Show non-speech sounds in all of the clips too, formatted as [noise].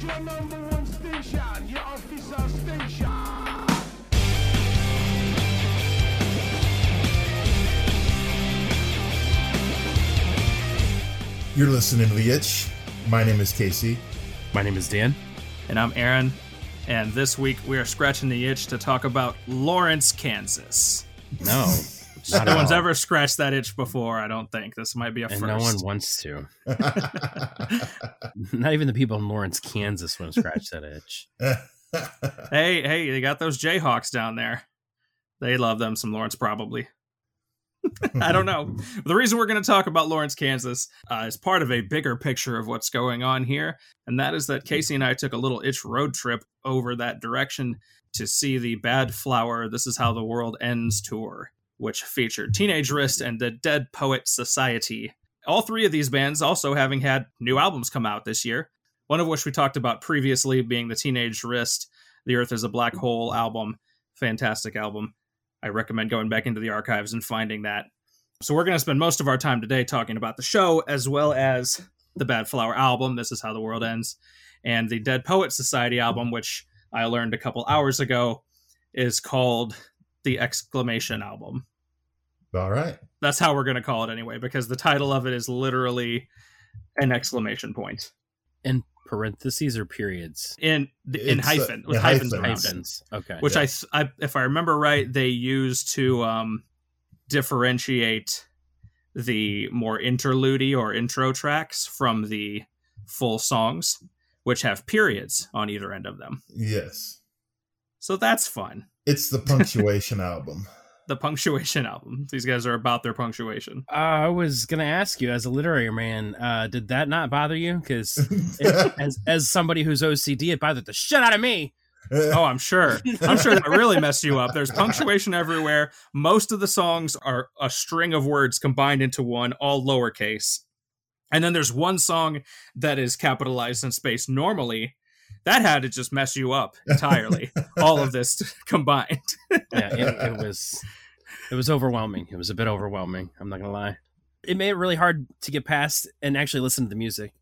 is your number one station, your official station. You're listening to The Itch. My name is Casey. My name is Dan. And I'm Aaron. And this week we are scratching the itch to talk about Lawrence, Kansas. No, [laughs] not No one's all. ever scratched that itch before, I don't think. This might be a and first. no one wants to. [laughs] Not even the people in Lawrence, Kansas, want to scratch that itch. [laughs] Hey, hey, they got those Jayhawks down there. They love them some Lawrence, probably. [laughs] I don't know. The reason we're going to talk about Lawrence, Kansas, uh, is part of a bigger picture of what's going on here, and that is that Casey and I took a little itch road trip over that direction to see the Badflower This Is How the World Ends tour, which featured Teenage Wrist and the Dead Poet Society. All three of these bands also having had new albums come out this year, one of which we talked about previously being the Teenage Wrist, The Earth is a Black Hole album. Fantastic album. I recommend going back into the archives and finding that. So we're going to spend most of our time today talking about the show as well as the Bad Flower album, This Is How the World Ends, and the Dead Poet Society album, which I learned a couple hours ago is called the Exclamation Album. All right. That's how we're going to call it anyway, because the title of it is literally an exclamation point In parentheses or periods? in in It's, uh, hyphen with hyphens, hyphens. around. Hyphens. Okay. which Yeah. I, I if i remember right they use to um differentiate the more interlude or intro tracks from the full songs which have periods on either end of them Yes. so that's fun It's the [laughs] punctuation album. The punctuation [laughs] album. These guys are about their punctuation. Uh, I was gonna ask you, as a literary man, uh, did that not bother you? Because [laughs] as as somebody who's OCD, it bothered the shit out of me. [laughs] oh i'm sure. I'm sure that really messed you up. There's punctuation everywhere. Most of the songs are a string of words combined into one all lowercase. And then there's one song that is capitalized in space normally. That had to just mess you up entirely all of this combined Yeah, it, it [laughs] was it was overwhelming. It was a bit overwhelming. I'm not gonna lie. It made it really hard to get past and actually listen to the music.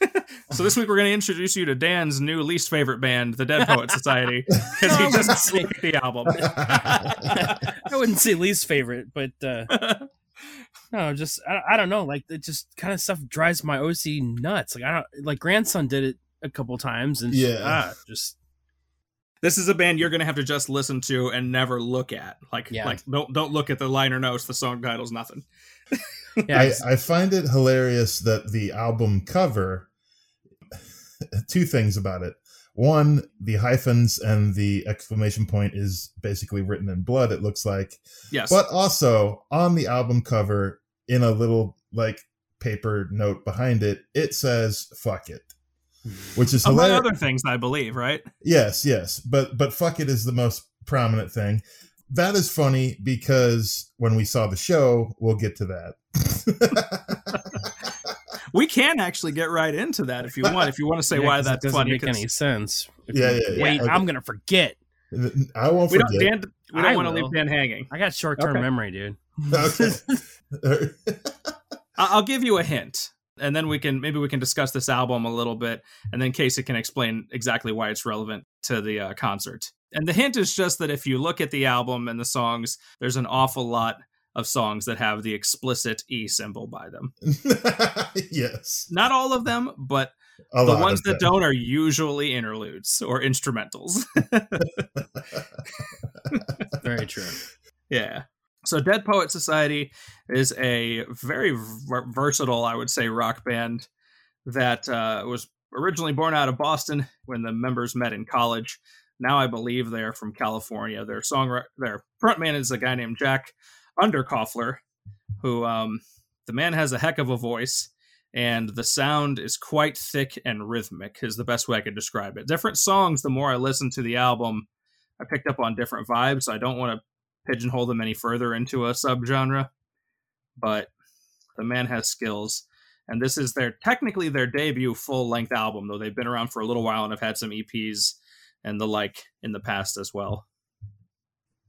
[laughs] so this week we're going to introduce you to dan's new least favorite band the dead poet society [laughs] because he just looked at the album I wouldn't say least favorite, but uh, no, just I, I don't know. Like it just kind of stuff drives my OC nuts. Like I don't like grandson did it a couple times, and Yeah. ah, just this is a band you're gonna have to just listen to and never look at. Like, Yeah. like don't don't look at the liner notes, the song titles, nothing. [laughs] yeah. I, I find it hilarious that the album cover, two things about it. One, the hyphens and the exclamation point is basically written in blood, it looks like. Yes, But also on the album cover, in a little like paper note behind it, it says fuck it. Which is among hilarious. other things, I believe, right? Yes, yes, but but fuck it is the most prominent thing. That is funny because when we saw the show, we'll get to that. [laughs] We can actually get right into that if you want. If you want to say yeah, why 'cause it that's doesn't funny, make 'cause any sense. Yeah, yeah, yeah. Wait, Okay. I'm gonna forget. I won't we don't. Dan, we don't want to leave Dan hanging. I got short term Okay. memory, dude. [laughs] okay. [laughs] I'll give you a hint, and then we can maybe we can discuss this album a little bit, and then Casey can explain exactly why it's relevant to the uh, concert. And the hint is just that if you look at the album and the songs, there's an awful lot of songs that have the explicit E symbol by them. [laughs] yes. Not all of them, but A the ones that them. don't are usually interludes or instrumentals. [laughs] [laughs] Very true. Yeah. So Dead Poet Society is a very ver- versatile, I would say, rock band that uh, was originally born out of Boston when the members met in college. Now I believe they're from California. Their song, their frontman is a guy named Jack Underkoffler, who um, the man has a heck of a voice, and the sound is quite thick and rhythmic. Is the best way I could describe it. Different songs. The more I listen to the album, I picked up on different vibes. I don't want to pigeonhole them any further into a subgenre, but the man has skills. And this is their technically their debut full length album, though they've been around for a little while and have had some EPs and the like in the past as well.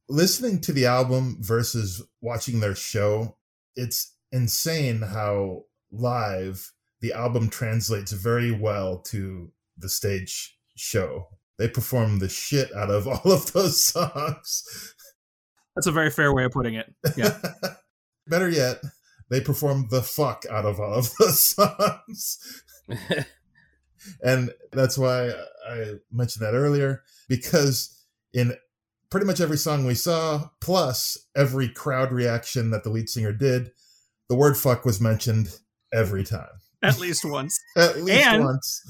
Listening to the album versus watching their show, it's insane how live the album translates very well to the stage show. They perform the shit out of [laughs] all of those songs. That's a very fair way of putting it. Yeah. [laughs] Better yet, they performed the fuck out of all of the [laughs] songs. [laughs] and that's why I mentioned that earlier because in pretty much every song we saw, plus every crowd reaction that the lead singer did, the word fuck was mentioned every time. At least once. At least And- once.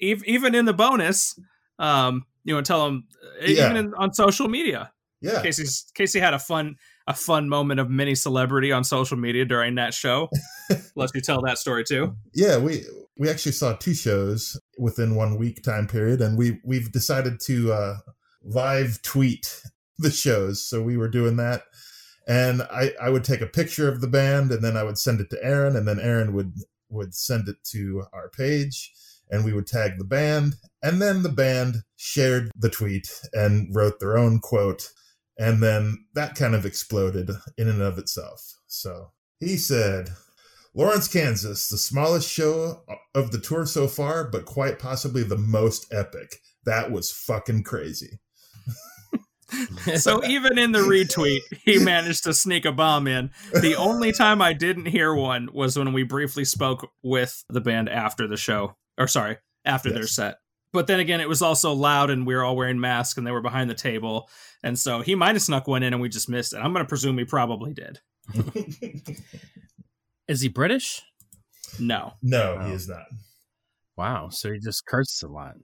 Ev- Even in the bonus, um, you know, tell them Yeah. even in, on social media. Yeah. Casey's Casey had a fun a fun moment of mini celebrity on social media during that show. [laughs] Let you tell that story too. Yeah, we we actually saw two shows within one week time period, and we we've decided to uh, live tweet the shows. So we were doing that, and I I would take a picture of the band, and then I would send it to Aaron, and then Aaron would would send it to our page, and we would tag the band, and then the band shared the tweet and wrote their own quote, and then that kind of exploded in and of itself. So he said. Lawrence, Kansas, the smallest show of the tour so far, but quite possibly the most epic. That was fucking crazy. So even in the retweet, he [laughs] managed to sneak a bomb in. The only time I didn't hear one was when we briefly spoke with the band after the show, or sorry, after their set. But then again, it was also loud, and we were all wearing masks, and they were behind the table, and so he might have snuck one in, and we just missed it. I'm going to presume he probably did. [laughs] Is he British? No, no, he Oh. is not. Wow. So he just curses a lot.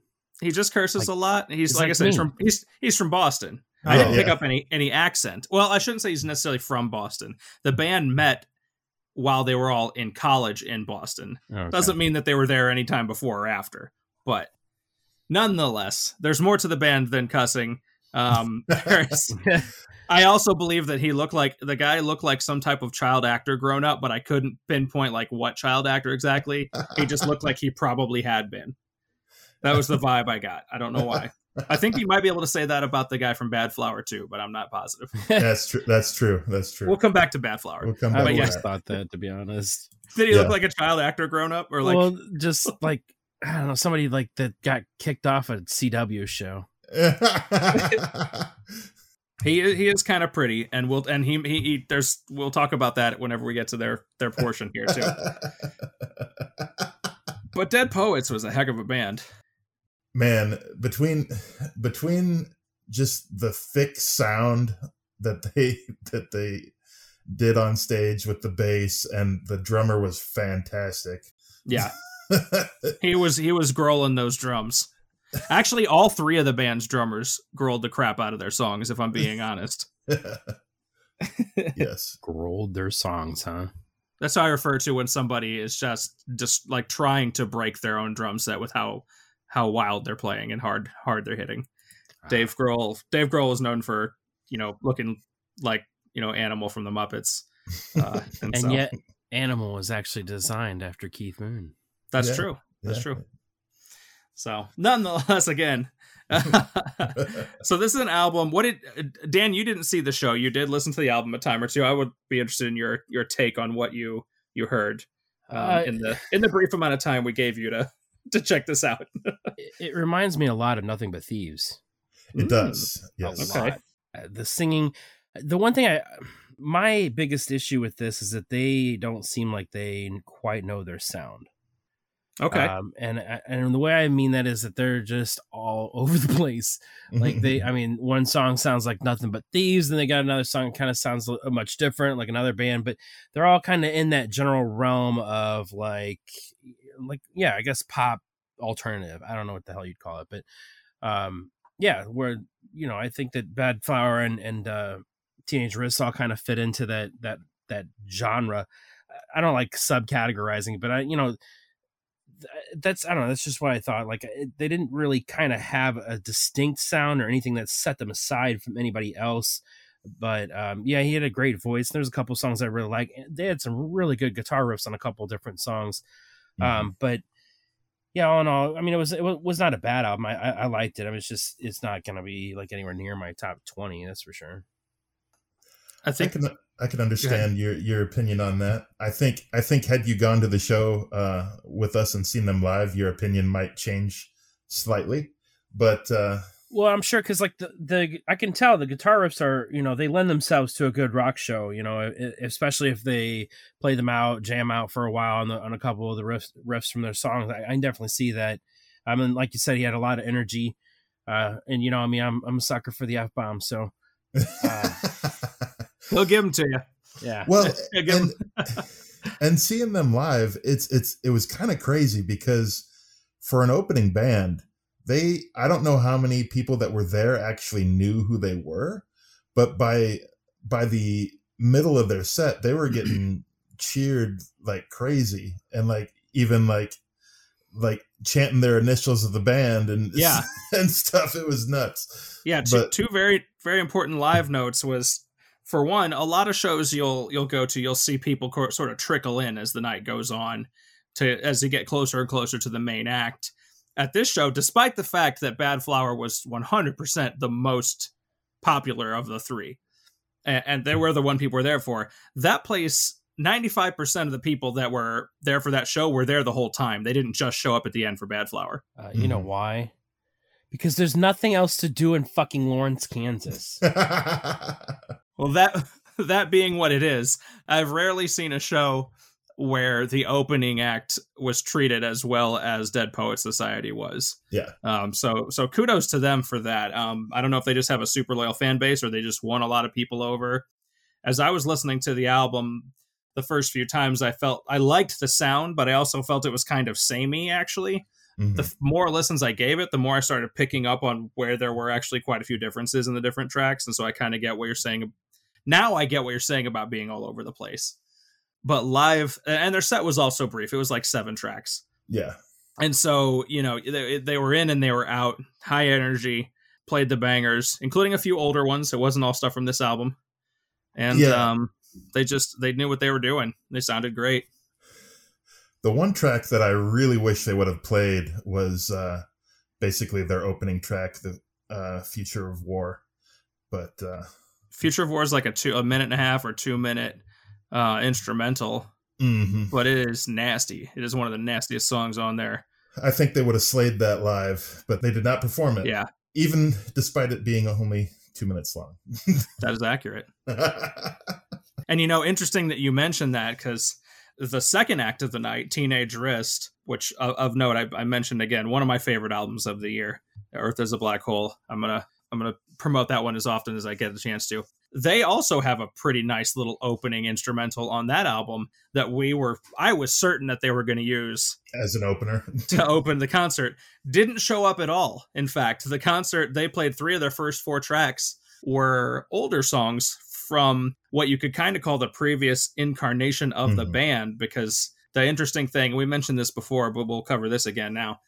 he just curses Like- a lot. He's he's like, I like said, he's from he's he's from Boston. I Oh, didn't pick yeah. up any any accent. Well, I shouldn't say he's necessarily from Boston. The band met while they were all in college in Boston. Oh, okay. Doesn't mean that they were there any time before or after, but nonetheless, there's more to the band than cussing. Um, [laughs] there's, [laughs] I also believe that he looked like the guy looked like some type of child actor grown up, but I couldn't pinpoint like what child actor exactly. He just looked like he probably had been. That was the vibe I got. I don't know why. I think you might be able to say that about the guy from Badflower too, but I'm not positive. [laughs] That's true. That's true. That's true. We'll come back to Badflower. We'll come back But to always that. thought that, to be honest. Did he look like a child actor grown up, or like? well, just like [clears throat] I don't know, somebody like that got kicked off a CW show. He [laughs] he is kind of pretty, and we'll and he, he he there's we'll talk about that whenever we get to their their portion here too. [laughs] But Dead Poets was a heck of a band. Man, between between just the thick sound that they that they did on stage with the bass and the drummer was fantastic. Yeah, [laughs] [laughs] he was he was growling those drums. Actually, all three of the band's drummers growled the crap out of their songs. If I'm being honest, [laughs] yes. [laughs] growled their songs, huh? that's how I refer to when somebody is just just like trying to break their own drum set with how how wild they're playing and hard hard they're hitting. Dave Grohl. Dave Grohl is known for you know looking like you know animal from the Muppets, uh, and, and so yet, Animal was actually designed after Keith Moon. That's Yeah. true. That's Yeah. true. So nonetheless, again. [laughs] so this is an album. What did uh, Dan? You didn't see the show. You did listen to the album a time or two. I would be interested in your your take on what you you heard um, Uh, in the [laughs] in the brief amount of time we gave you to to check this out. [laughs] It, it reminds me a lot of Nothing But Thieves. It does. Yes. Okay. Uh, The singing, the one thing I, my biggest issue with this is that they don't seem like they quite know their sound. Okay. Um, and and the way I mean that is that they're just all [laughs] over the place. Like they, [laughs] I mean, one song sounds like nothing but thieves, and they got another song kind of sounds much different, like another band. But they're all kind of in that general realm of like, like yeah, I guess pop alternative. I don't know what the hell you'd call it, but um, yeah, where you know I think that Badflower and and uh, Teenage Wrist all kind of fit into that that that genre. I don't like subcategorizing, but I you know that's I don't know. That's just what I thought. Like it, they didn't really kind of have a distinct sound or anything that set them aside from anybody else. But um, yeah, he had a great voice. There's a couple songs I really like. They had some really good guitar riffs on a couple different songs. Um, but yeah, all in all, I mean, it was it was not a bad album. I I, I liked it. I mean, it's just it's not gonna be like anywhere near my top twenty. That's for sure. I I think can I can understand your your opinion on that. I think I think had you gone to the show uh, with us and seen them live, your opinion might change slightly, but uh, Well, I'm sure because like the the I can tell the guitar riffs are you know they lend themselves to a good rock show. You know, especially if they play them out, jam out for a while on the, on a couple of the riffs riffs from their songs. I, I definitely see that. I mean, like you said, he had a lot of energy, uh, and you know, I mean, I'm I'm a sucker for the f bomb, so He'll give them to you. yeah. well, [laughs] and, [laughs] and seeing them live, it's it's it was kind of crazy because for an opening band, they I don't know how many people that were there actually knew who they were, but by by the middle of their set, they were [clears throat] getting cheered like crazy and like even like like chanting their initials of the band and Yeah. [laughs] and stuff. It was nuts. Yeah, two, But- two very very important live notes was for one, a lot of shows you'll you'll go to, you'll see people co- sort of trickle in as the night goes on, to as they get closer and closer to the main act. At this show, despite the fact that Badflower was 100% the most popular of the three, and, and they were the one people were there for, that place. 95% of the people that were there for that show were there the whole time. They didn't just show up at the end for Badflower. Uh, you know Mhm. why? Because there's nothing else to do in fucking Lawrence, Kansas. [laughs] Well, that [laughs] that being what it is, I've rarely seen a show where the opening act was treated as well as Dead Poet Society was. yeah. Um, so so kudos to them for that. Um, I don't know if they just have a super loyal fan base or they just won a lot of people over. As I was listening to the album the first few times, I felt I liked the sound, but I also felt it was kind of samey. Actually, Mhm. the more listens I gave it, the more I started picking up on where there were actually quite a few differences in the different tracks, and so I kind of get what you're saying. Now I get what you're saying about being all over the place. But live, and their set was also brief. It was like seven tracks, yeah. and so you know they, they were in and they were out, high energy, played the bangers, including a few older ones. It wasn't all stuff from this album, and Yeah. um, they just they knew what they were doing. They sounded great. The one track that I really wish they would have played was uh, basically their opening track, the uh, "Future of War." But uh, Future of War is like a two a minute and a half or two minute uh, instrumental mhm. but it is nasty. It is one of the nastiest songs on there. I think they would have slayed that live, but they did not perform it. Yeah, even despite it being only two minutes long. [laughs] that is accurate. [laughs] And you know, interesting that you mentioned that because the second act of the night, Teenage Wrist, which of, of note I, I mentioned again, one of my favorite albums of the year, Earth is a Black Hole. I'm gonna I'm gonna promote that one as often as I get the chance to. They also have a pretty nice little opening instrumental on that album that we were I was certain that they were going to use As an opener, [laughs] to open the concert didn't show up at all. In fact, the concert they played three of their first four tracks were older songs from what you could kind of call the previous incarnation of the Mhm. band because the interesting thing we mentioned this before but we'll cover this again now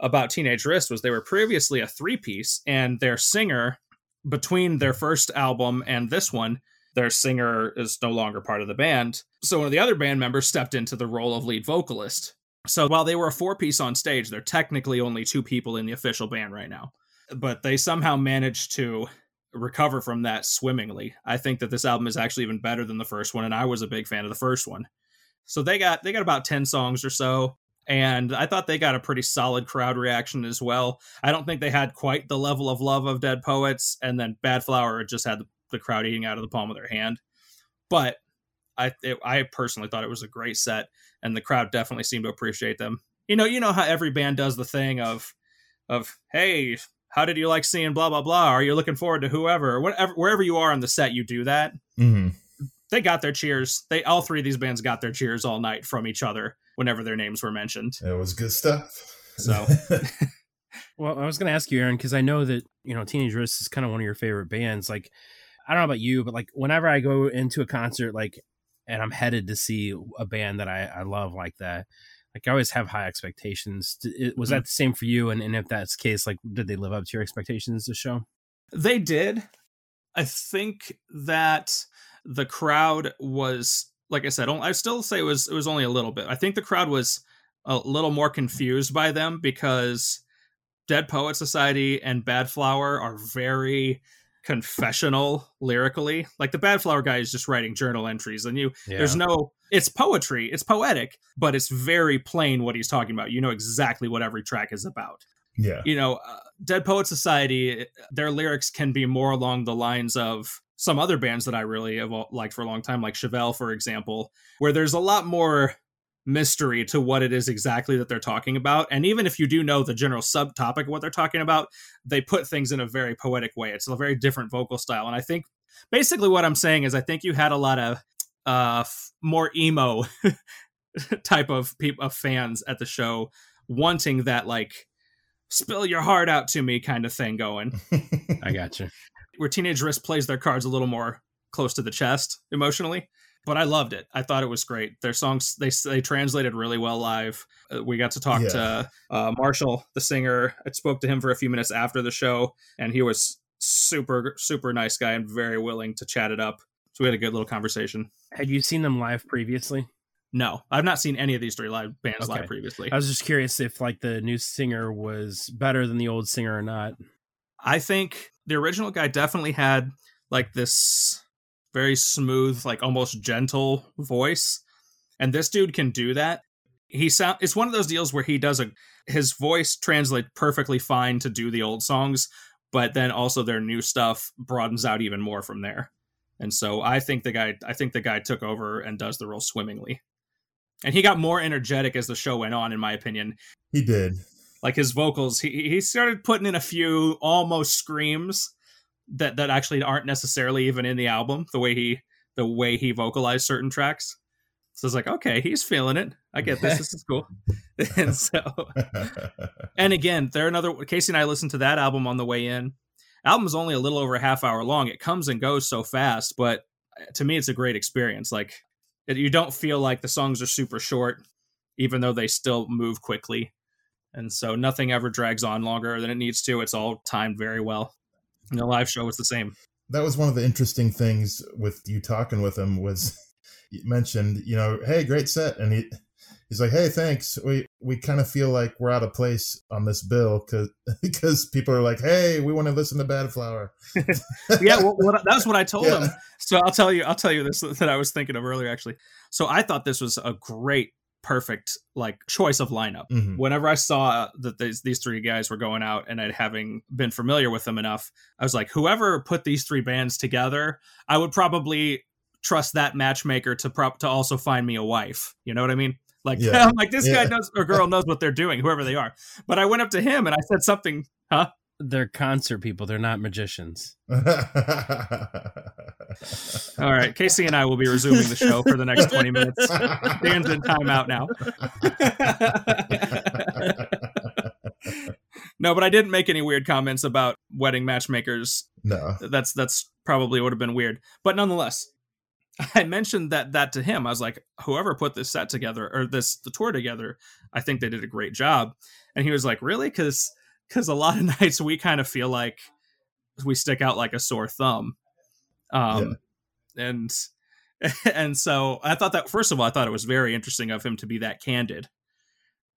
about Teenage Wrist was they were previously a three piece and their singer between their first album and this one their singer is no longer part of the band so one of the other band members stepped into the role of lead vocalist so while they were a four piece on stage, they're technically only two people in the official band right now. But they somehow managed to recover from that swimmingly. I think that this album is actually even better than the first one, and I was a big fan of the first one. So they got they got about 10 songs or so. And I thought they got a pretty solid crowd reaction as well. I don't think they had quite the level of love of Dead Poets, and then Badflower just had the, the crowd eating out of the palm of their hand. But I it, I personally thought it was a great set and the crowd definitely seemed to appreciate them. You know, you know how every band does the thing of of hey, how did you like seeing blah blah blah? Are you looking forward to whoever whatever wherever you are on the set, you do that. hmm They got their cheers. They all three of these bands got their cheers all night from each other whenever their names were mentioned. it was good stuff. So- [laughs] Well, I was going to ask you, Aaron, because I know that you know Teenage Wrist is kind of one of your favorite bands. Like, I don't know about you, but like whenever I go into a concert, like, and I'm headed to see a band that I, I love like that, like I always have high expectations. Was that mm-hmm. the same for you? And, and if that's the case, like, did they live up to your expectations? The show? They did. I think that the crowd was like I said, I still say it was it was only a little bit. I think the crowd was a little more confused by them because Dead Poet Society and Badflower are very confessional lyrically. Like the Badflower guy is just writing journal entries and you there's no it's poetry, it's poetic, but it's very plain what he's talking about. You know exactly what every track is about. Yeah. you know, uh, Dead Poet Society, their lyrics can be more along the lines of some other bands that I really have liked for a long time, like Chevelle, for example, where there's a lot more mystery to what it is exactly that they're talking about. And even if you do know the general subtopic of what they're talking about, they put things in a very poetic way. It's a very different vocal style. And I think basically what I'm saying is I think you had a lot of uh f- more emo [laughs] type of of fans at the show wanting that like spill your heart out to me kind of thing going [laughs] I got you. Where Teenage Wrist plays their cards a little more close to the chest emotionally but i loved it i thought it was great their songs they they translated really well live Uh, we got to talk Yeah. to uh, marshall the singer i spoke to him for a few minutes after the show and he was super super nice guy and very willing to chat it up so we had a good little conversation Had you seen them live previously? no i've not seen any of these three live bands Okay. live previously I was just curious if like the new singer was better than the old singer or not. I think the original guy definitely had like this very smooth, like almost gentle voice. And this dude can do that. He sound it's one of those deals where he does a his voice translates perfectly fine to do the old songs, but then also their new stuff broadens out even more from there. And so I think the guy I think the guy took over and does the role swimmingly. And he got more energetic as the show went on, in my opinion he did. Like his vocals he he started putting in a few almost screams that that actually aren't necessarily even in the album the way he the way he vocalized certain tracks. So it's like okay he's feeling it. I get this. This is cool. [laughs] And so [laughs] and again there another casey and i listened to that album on the way in. Album is only a little over a half hour long. It comes and goes so fast but uh, to me it's a great experience. Like you don't feel like the songs are super short even though they still move quickly and so nothing ever drags on longer than it needs to. It's all timed very well. And the live show was the same. That was one of the interesting things with you talking with him was [laughs] you mentioned you know hey great set. And he he's like hey thanks. We we kind of feel like we're out of place on this bill because because [laughs] people are like hey we want to listen to Badflower [laughs] yeah well, what, that's what i told Yeah. him. So i'll tell you i'll tell you this that i was thinking of earlier actually. So i thought this was a great perfect like choice of lineup. Mhm. whenever i saw that these, these three guys were going out and i'd having been familiar with them enough i was like whoever put these three bands together i would probably trust that matchmaker to prop to also find me a wife. You know what i mean? Like Yeah. [laughs] i'm like this guy knows or girl knows what they're doing whoever they are. But i went up to him and i said something They're concert people. They're not magicians. [laughs] all right casey and i will be resuming the show for the next 20 minutes. Dan's in timeout now. [laughs] No but i didn't make any weird comments about wedding matchmakers. No. That's that's probably would have been weird. But nonetheless i mentioned that that to him. I was like whoever put this set together or this the tour together i think they did a great job. And he was like really? Because because a lot of [laughs] nights we kind of feel like we stick out like a sore thumb. Um and [laughs] and so i thought that first of all i thought it was very interesting of him to be that candid.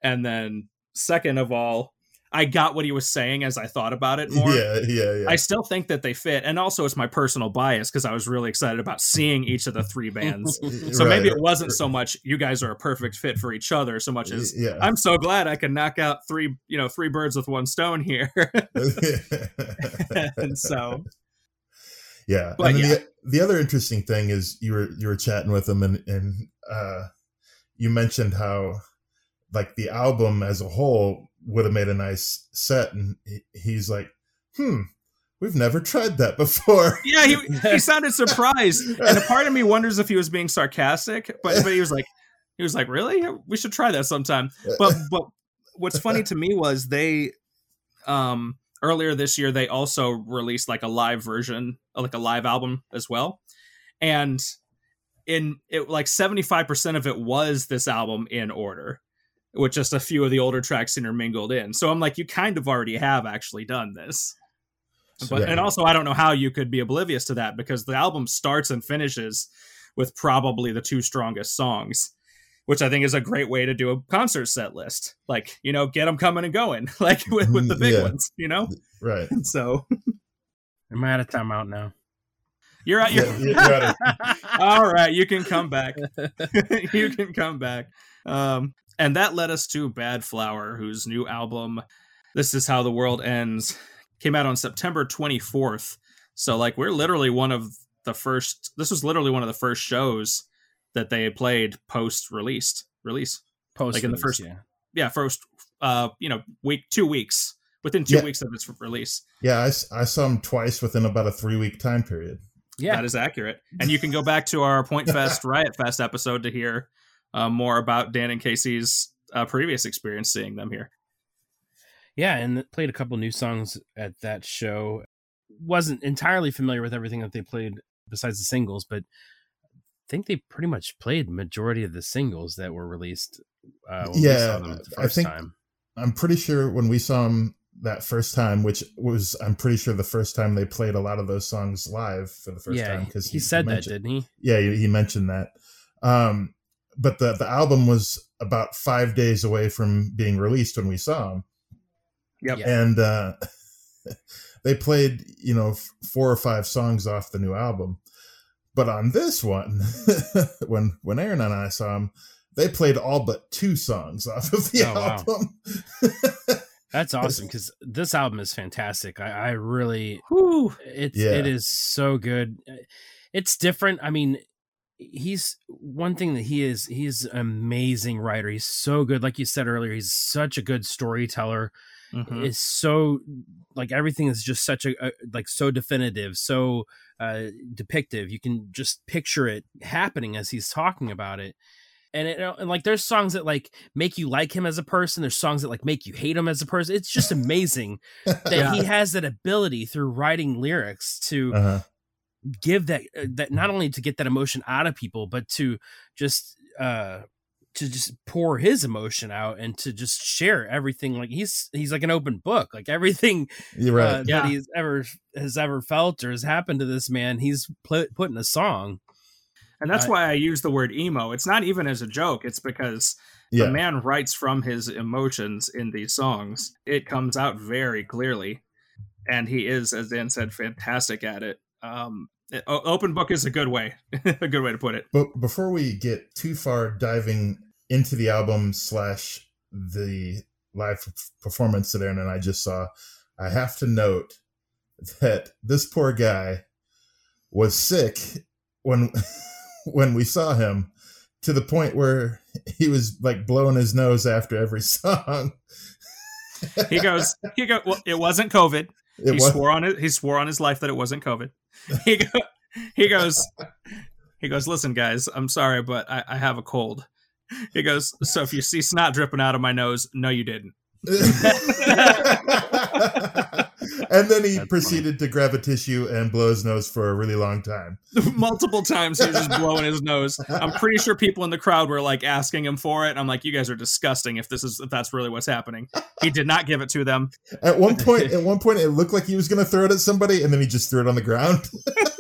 And then second of all i got what he was saying as i thought about it more yeah yeah yeah I still think that they fit, and also it's my personal bias because I was really excited about seeing each of the three bands. [laughs] So Right. maybe it wasn't so much you guys are a perfect fit for each other, so much as yeah I'm so glad I can knock out three, you know, three birds with one stone here. [laughs] and so, [laughs] yeah But and yeah. The, the other interesting thing is you were you were chatting with him and and uh you mentioned how like the album as a whole would have made a nice set and he, he's like hmm we've never tried that before. [laughs] Yeah, he, he [laughs] sounded surprised, and a part of me wonders if he was being sarcastic, but but he was like, he was like, really, we should try that sometime. but but what's funny to me was they um earlier this year they also released like a live version like a live album as well and in it like 75% of it was this album in order with just a few of the older tracks intermingled in so i'm like you kind of already have actually done this but Yeah. and also i don't know how you could be oblivious to that because the album starts and finishes with probably the two strongest songs which I think is a great way to do a concert set list. Like, you know, get them coming and going, [laughs] like with, with the big Yeah. ones, you know? right [laughs] So Am I out of time out now? you're out. You're, Yeah, you're out [laughs] All right, you can come back. you can come back. Um, and that led us to Badflower, whose new album. This is how the world ends. Came out on September 24th. So like we're literally one of the first this was literally one of the first shows that they played post released release. Post Like in the first- yeah. Yeah, first uh, you know, week 2 weeks within 2 Yeah. weeks of its release. Yeah, I saw him twice within about a three week time period. Yeah. That is accurate. And you can go back to our Pointfest [laughs] Riot Fest episode to hear uh, more about Dan and Casey's uh, previous experience seeing them here. Yeah, and played a couple new songs at that show. Wasn't entirely familiar with everything that they played besides the singles, but I think they pretty much played majority of the singles that were released. Uh, when we Yeah, saw them the I think- time. I'm pretty sure when we saw them that first time, which was I'm pretty sure the first time they played a lot of those songs live for the first yeah, time because he, said that, didn't he? Yeah, he, he mentioned that. Um, but the the album was about five days away from being released when we saw him, Yep. Yeah. and uh, [laughs] they played you know f- four or five songs off the new album. But on this one, [laughs] when when Aaron and I saw him, they played all but two songs [laughs] off of the Oh, wow. album. That's awesome because this album is fantastic. I, I really, Whew. it's Yeah. it is so good. It's different. I mean, he's one thing that he is. He's an amazing writer. He's so good. Like you said earlier, he's such a good storyteller. Mhm. It's so like everything is just such a, a like so definitive, so uh depictive. You can just picture it happening as he's talking about it. And, it, and like there's songs that like make you like him as a person. There's songs that like make you hate him as a person. It's just [laughs] amazing [laughs] that Yeah. he has that ability through writing lyrics to uh-huh. Give that uh, that not only to get that emotion out of people, but to just uh to just pour his emotion out and to just share everything. Like he's he's like an open book. Like everything You're right. uh, Yeah. that he's ever has ever felt or has happened to this man, he's put put in a song. And that's I- why I use the word emo. It's not even as a joke. It's because yeah. the man writes from his emotions in these songs. It comes out very clearly, and he is, as Dan said, fantastic at it. Um, open book is a good way, [laughs] a good way to put it. But before we get too far diving into the album slash the live performance that Aaron and I just saw, I have to note that this poor guy was sick when [laughs] when we saw him to the point where he was like blowing his nose after every [laughs] song. He goes, he go. Well, it wasn't COVID. It he was swore on it. He swore on his life that it wasn't COVID. [laughs] He go, he goes, he goes. Listen, guys, I'm sorry, but I, I have a cold. He goes. So if you see snot dripping out of my nose, no, you didn't. [laughs] [laughs] and then he That's proceeded to grab a tissue and blow his nose for a really long time. [laughs] Multiple times he was just blowing his nose. I'm pretty sure people in the crowd were like asking him for it. I'm like, you guys are disgusting. If this is if that's really what's happening, he did not give it to them. At one point, at one point, it looked like he was going to throw it at somebody, and then he just threw it on the ground. [laughs]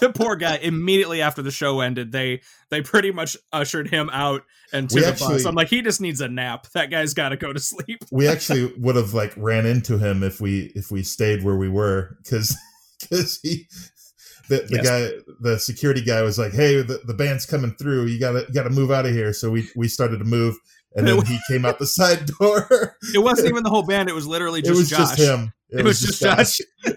The poor guy. Immediately after the show ended, they they pretty much ushered him out and to We the actually- bus. I'm like, he just needs a nap. That guy's got to go to sleep. we actually would have like ran into him if we if we stayed where we were because because he the, the Yes. guy the security guy was like hey the, the band's coming through you gotta you gotta move out of here so we we started to move and then he came out the side door [laughs] It wasn't even the whole band. It was literally it just was Josh. just him It was just Josh. [laughs]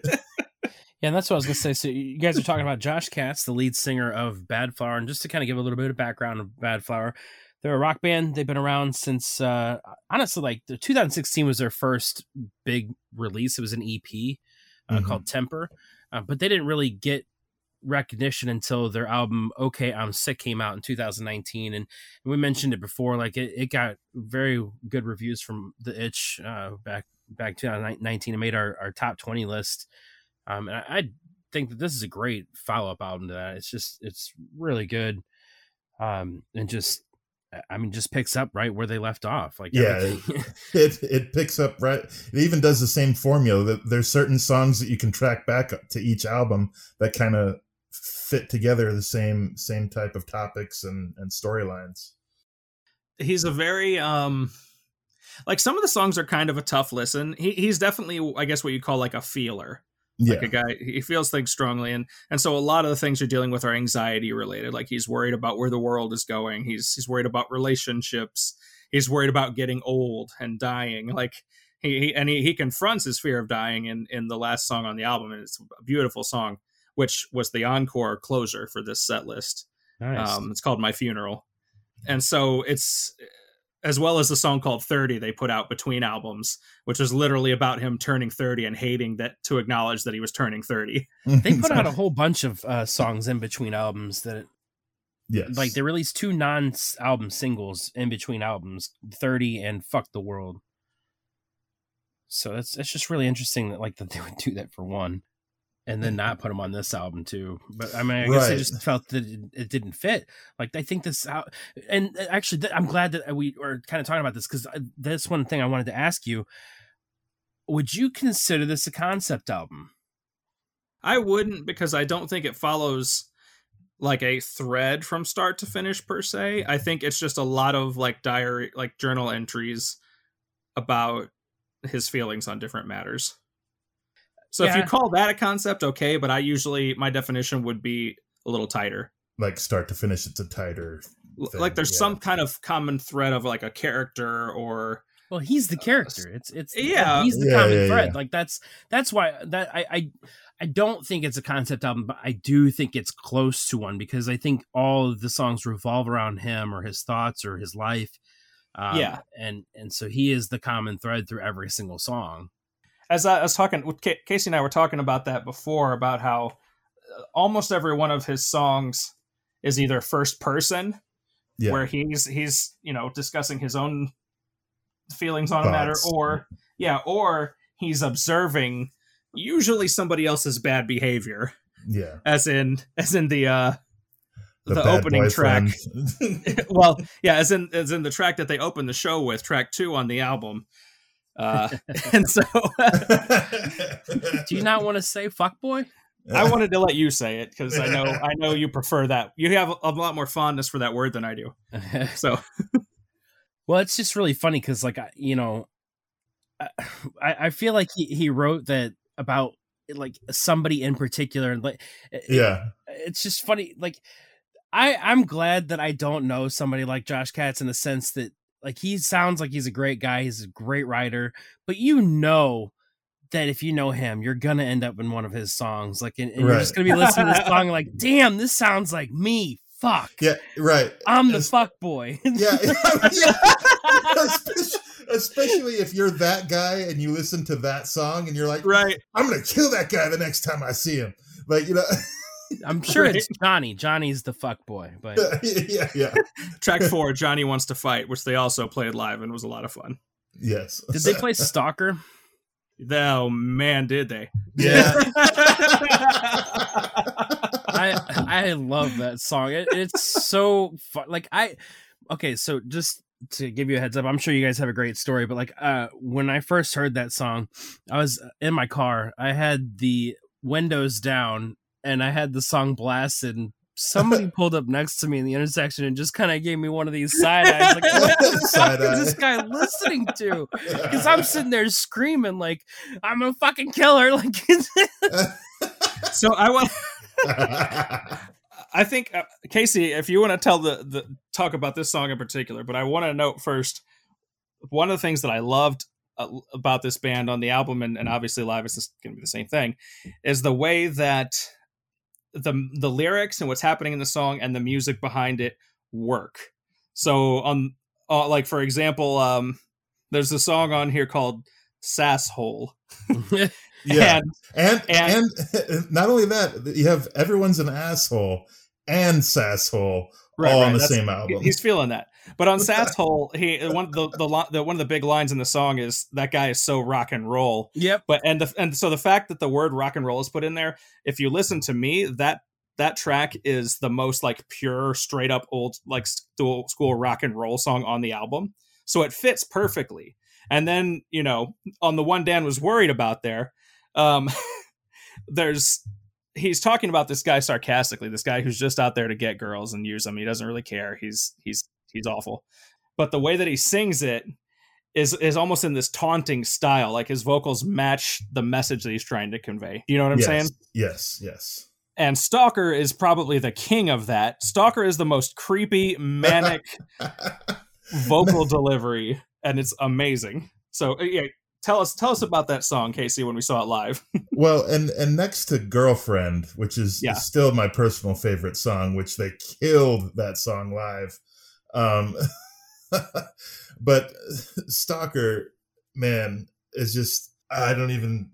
Yeah, and that's what I was gonna say. So you guys are talking about Josh Katz, the lead singer of Badflower, and just to kind of give a little bit of background of Badflower, they're a rock band. They've been around since uh honestly, like the 2016 was their first big release. It was an EP uh, Mhm. called Temper, uh, but they didn't really get recognition until their album "Okay, I'm Sick" came out in 2019, and we mentioned it before. Like it, it got very good reviews from the Itch uh, back back 2019 and made our, our top 20 list. Um, and I, I think that this is a great follow up album to that. It's just it's really good, um, and just I mean just picks up right where they left off. Like Yeah, everything. it it picks up right it even does the same formula that there's certain songs that you can track back to each album that kind of fit together the same same type of topics and and storylines he's a very um like some of the songs are kind of a tough listen. He he's definitely I guess what you call like a feeler. Yeah Like a guy he feels things strongly and and so a lot of the things you're dealing with are anxiety related. Like he's worried about where the world is going. He's he's worried about relationships. He's worried about getting old and dying. Like He, he and he, he confronts his fear of dying in in the last song on the album, and it's a beautiful song, which was the encore closure for this set list. Nice. Um, it's called My Funeral, and so it's as well as the song called 30 they put out between albums which was literally about him turning 30 and hating that to acknowledge that he was turning 30 they [laughs] put out a whole bunch of uh, songs in between albums that yes. like they released two non-album singles in between albums 30 and fuck the world. So that's that's just really interesting that like that they would do that for one and then not put them on this album too. But i mean i guess i just felt that it, it didn't fit. Like i think this out and uh, actually th- i'm glad that we are kind of talking about this because that's one thing i wanted to ask you would you consider this a concept album? I wouldn't because i don't think it follows like a thread from start to finish per se. I think it's just a lot of like diary like journal entries about his feelings on different matters so if you call that a concept okay but i usually my definition would be a little tighter like start to finish, it's a tighter. Thing, like there's yeah. some kind of common thread of like a character or Well, he's the character. It's it's yeah. he's the Yeah, common yeah, thread. yeah. Like that's that's why that I, I I don't think it's a concept album, but I do think it's close to one because I think all of the songs revolve around him or his thoughts or his life. Um, Yeah. and and so he is the common thread through every single song. As I was talking with Casey and I were talking about that before about how uh, almost every one of his songs is either first person Yeah. where he's he's you know discussing his own feelings on a matter or yeah or he's observing usually somebody else's bad behavior. Yeah. as in as in the uh the, bad opening track. [laughs] well yeah as in as in the track that they open the show with track 2 on the album uh [laughs] [laughs] and so [laughs] Do you not want to say "fuck boy"? I wanted to let you say it because I know I know you prefer that. You have a lot more fondness for that word than I do. So Well, it's just really funny because, like, I- you know, [sighs] I, I feel like he, he wrote that about like somebody in particular, and like, it- yeah. it's just funny. Like, I I'm glad that I don't know somebody like Josh Katz in the sense that like he sounds like he's a great guy, he's a great writer, but you know that if you know him, you're gonna end up in one of his songs, like, and, and you're just gonna be listening to this song, like, [laughs] damn, this sounds like me. Fuck, Yeah. Right. I'm the It's- fuck boy. Yeah. [laughs] yeah. [laughs] especially, especially if you're that guy and you listen to that song and you're like, right, I'm gonna kill that guy the next time I see him. Like you know, I'm sure Right. it's [laughs] Johnny. Johnny's the fuck boy, but [laughs] yeah, yeah, track four, Johnny wants to fight, which they also played live and was a lot of fun. yes. did they play [laughs] Stalker? Oh man, did they? Yeah. I I love that song. It, it's so fun. Like I, okay, so just to give you a heads up, I'm sure you guys have a great story, but like uh, when I first heard that song, I was in my car. I had the windows down and I had the song blasted. And somebody [laughs] pulled up next to me in the intersection and just kind of gave me one of these side eyes, like what [laughs] the fuck is this guy listening to? Because I'm sitting there screaming like I'm a fucking killer. [laughs] Like so I want. I think uh, Casey, if you want to tell the the talk about this song in particular, but I want to note first one of the things that I loved uh, about this band on the album, and, and obviously live is going to be the same thing, is the way that the the lyrics and what's happening in the song and the music behind it work. So on uh, like for example, um, there's a song on here called "Sasshole," [laughs] [laughs] yeah, and and, and [laughs] not only that, you have everyone's an asshole and sasshole Right, all right, on the that's- same album. He's feeling that. But on Sasshole, he one of the, the the one of the big lines in the song is that guy is so rock and roll. yep. But and the and so the fact that the word rock and roll is put in there, if you listen to me, that that track is the most like pure, straight up old like school school rock and roll song on the album. So it fits perfectly. And then you know, on the one Dan was worried about there, um, [laughs] there's he's talking about this guy sarcastically, this guy who's just out there to get girls and use them. He doesn't really care. He's he's he's awful. But the way that he sings it is is almost in this taunting style. Like his vocals match the message that he's trying to convey. You know what I'm yes, saying? yes, yes. And Stalker is probably the king of that. Stalker is the most creepy, manic [laughs] vocal delivery, and it's amazing. So uh, yeah, tell us tell us about that song, Casey, when we saw it live. [laughs] well, and and next to "Girlfriend," which is, Yeah. is still my personal favorite song, which they killed that song live. Um, [laughs] but "Stalker," man, is just I don't even.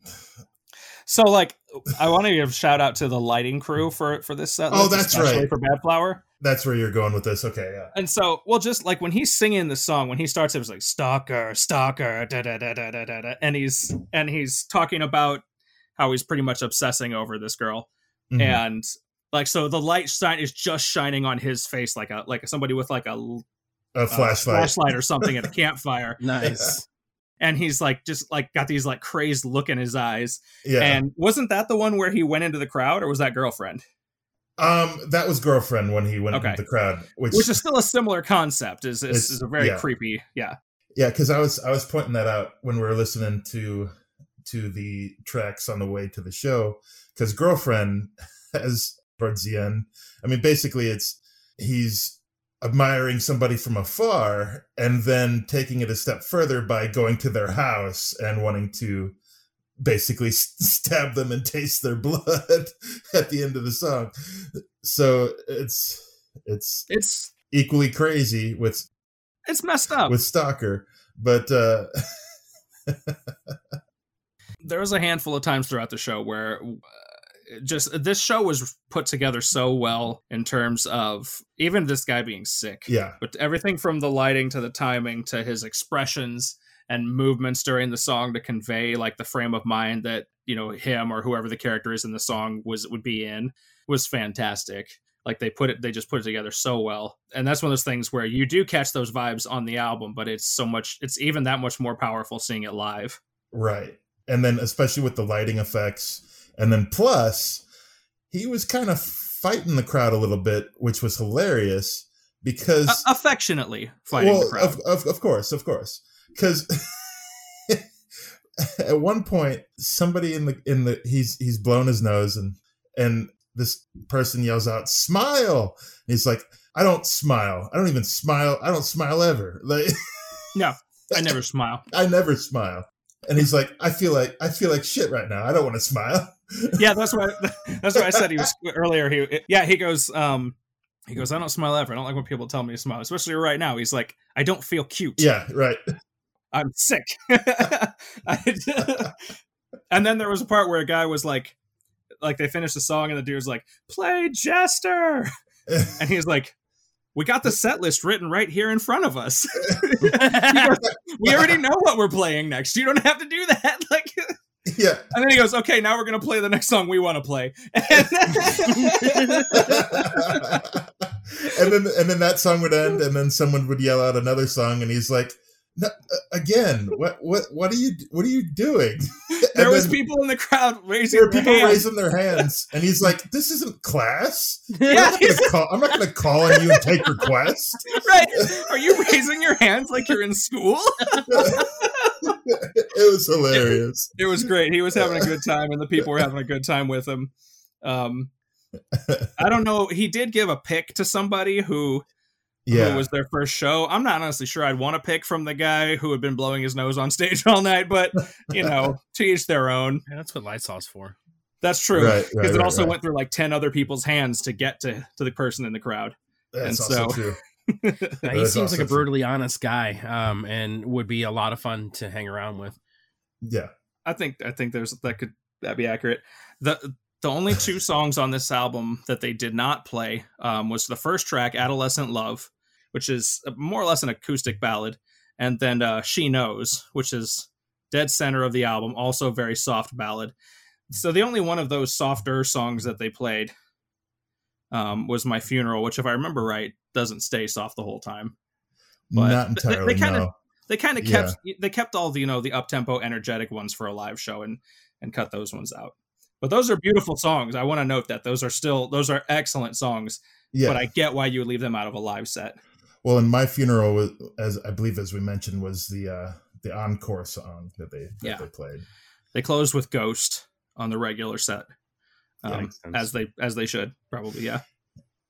So like I want to give a shout out to the lighting crew for for this set. Oh, that's right. For Badflower. That's where you're going with this. Okay, yeah. And so, well, just like when he's singing the song, when he starts, it was like "stalker, stalker," da da da da da da, da," and he's and he's talking about how he's pretty much obsessing over this girl, Mhm. and like so the light shine is just shining on his face like a like somebody with like a, uh, flashlight. flashlight or something at a campfire, [laughs] Nice. [laughs] and he's like just like got these like crazed look in his eyes. Yeah. And wasn't that the one where he went into the crowd, or was that girlfriend? um, that was girlfriend when he went Okay. into the crowd, which, Which is still a similar concept. Is is, is a very yeah. creepy, yeah. yeah, because I was I was pointing that out when we were listening to to the tracks on the way to the show. Because girlfriend [laughs] has towards the end. I mean, basically, it's he's admiring somebody from afar and then taking it a step further by going to their house and wanting to basically [laughs] stab them and taste their blood [laughs] at the end of the song. So it's it's It's equally crazy with it's messed up. with Stalker, but uh [laughs] there was a handful of times throughout the show where uh, just this show was put together so well in terms of even this guy being sick. yeah, But everything from the lighting to the timing to his expressions and movements during the song to convey like the frame of mind that, you know, him or whoever the character is in the song was would be in was fantastic. Like they put it they just put it together so well. And that's one of those things where you do catch those vibes on the album, but it's so much it's even that much more powerful seeing it live. right. And then especially with the lighting effects, and then plus he was kind of fighting the crowd a little bit, which was hilarious because A- affectionately fighting well, the crowd. Of, of, of course, of course, because [laughs] at one point somebody in the in the he's he's blown his nose and and this person yells out smile! And he's like i don't smile. I don't even smile. I don't smile ever. [laughs] Like No, I never smile. [laughs] i never smile. And he's like i feel like i feel like shit right now. I don't want to smile Yeah, that's why [laughs] that's why I said he was earlier. He yeah, he goes um he goes, I don't smile ever. I don't like when people tell me to smile, especially right now. He's like, I don't feel cute. yeah right I'm sick. [laughs] And then there was a part where a guy was like like they finished the song and the dude was like, play Jester. [laughs] And he's like, We got the set list written right here in front of us. Goes, we already know what we're playing next. You don't have to do that. Like yeah [laughs] And then he goes, "Okay, now we're gonna play the next song we want to play." [laughs] and then and then that song would end and then someone would yell out another song and he's like no, uh, again what what what are you what are you doing [laughs] there And was then people in the crowd raising there their people hands. raising their hands and he's like this isn't class Yeah, I'm, not gonna call, I'm not gonna call on you and take requests right? Are you raising your hands like you're in school? It was hilarious It was great. He was having a good time, and the people were [laughs] having a good time with him. Um, I don't know. He did give a pick to somebody who yeah who was their first show. I'm not honestly sure I'd want to pick from the guy who had been blowing his nose on [laughs] stage all night, but you know, [laughs] to each their own. Yeah, that's what Lysol's for. That's true. Because right, it right, also right. went through like ten other people's hands to get to to the person in the crowd. that's and also so- true Yeah, [laughs] he That's seems like a brutally honest guy, um, and would be a lot of fun to hang around with. yeah I think I think there's that could that be accurate. The the only two [laughs] songs on this album that they did not play um, was the first track, "Adolescent Love," which is more or less an acoustic ballad, and then uh, "She Knows," which is dead center of the album, also very soft ballad. So the only one of those softer songs that they played um, was "My Funeral," which, if I remember right, doesn't stay soft the whole time. But not they- they kinda- They kind of Yeah. kept they kept all the you know the up tempo, energetic ones for a live show and and cut those ones out. But those are beautiful songs. I want to note that those are still those are excellent songs. yeah But I get why you would leave them out of a live set. Well, in my funeral, as I believe, as we mentioned, was the uh, the encore song that they that Yeah. they played. They closed with Ghost on the regular set, um, as they as they should probably. Yeah,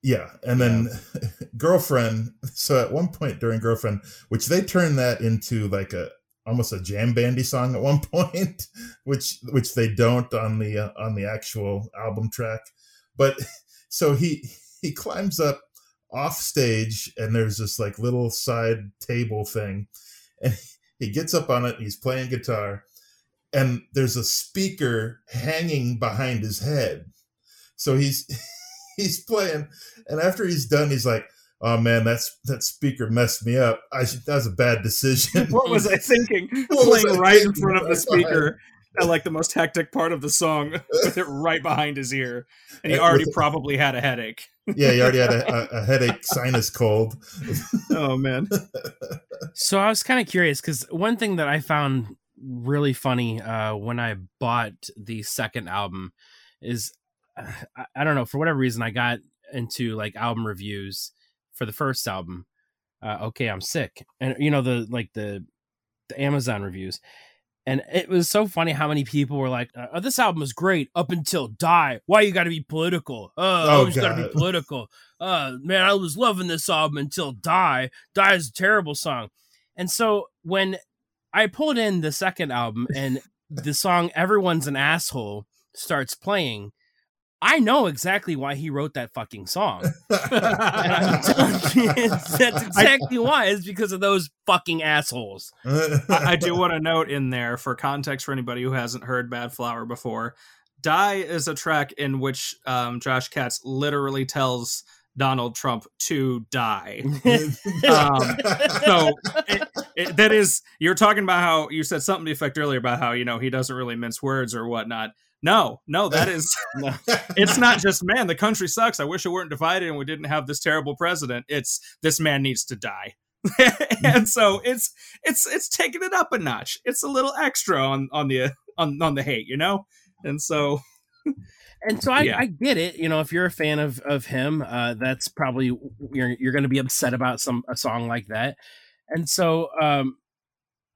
Yeah, and then [laughs] girlfriend. So at one point during girlfriend, which they turned that into like a almost a jam bandy song at [laughs] one point, which which they don't on the uh, on the actual album track. But [laughs] so he he climbs up off stage and there's this like little side table thing and he gets up on it and he's playing guitar and there's a speaker hanging behind his head so he's [laughs] he's playing and after he's done he's like oh man that's that speaker messed me up. I should, that was a bad decision. [laughs] What was i thinking? [laughs] What was playing I right in front of the [laughs] speaker at like the most hectic part of the song with it right behind his ear. And he already with- probably had a headache. Yeah he already had a, a, a headache sinus cold. Oh man. So I was kind of curious because one thing that I found really funny uh, when I bought the second album is uh, [sighs] I, I don't know for whatever reason I got into like album reviews for the first album. Uh, okay, I'm sick, and you know the like the the Amazon reviews. And it was so funny how many people were like, oh, "This album is great up until Die. Why you got to be political? Uh, Oh, always got to be political. Uh, man, I was loving this album until Die. Die is a terrible song." And so when I pulled in the second album and the song "Everyone's an Asshole" starts playing, I know exactly why he wrote that fucking song. And I'm telling you, that's exactly why. It's because of those fucking assholes. I, I do want to note in there for context for anybody who hasn't heard Badflower before. Die is a track in which um, Josh Katz literally tells Donald Trump to die. [laughs] Um, so it, it, that is you're talking about how you said something to the effect earlier about how you know he doesn't really mince words or whatnot. No, no, that is [laughs] [laughs] No. it's not just man the country sucks. I wish it weren't divided and we didn't have this terrible president. It's this man needs to die. [laughs] and so it's it's it's taking it up a notch. It's a little extra on on the on on the hate, you know. And so And so I, Yeah. I get it. You know, if you're a fan of of him, uh, that's probably you're you're going to be upset about some a song like that. And so, um,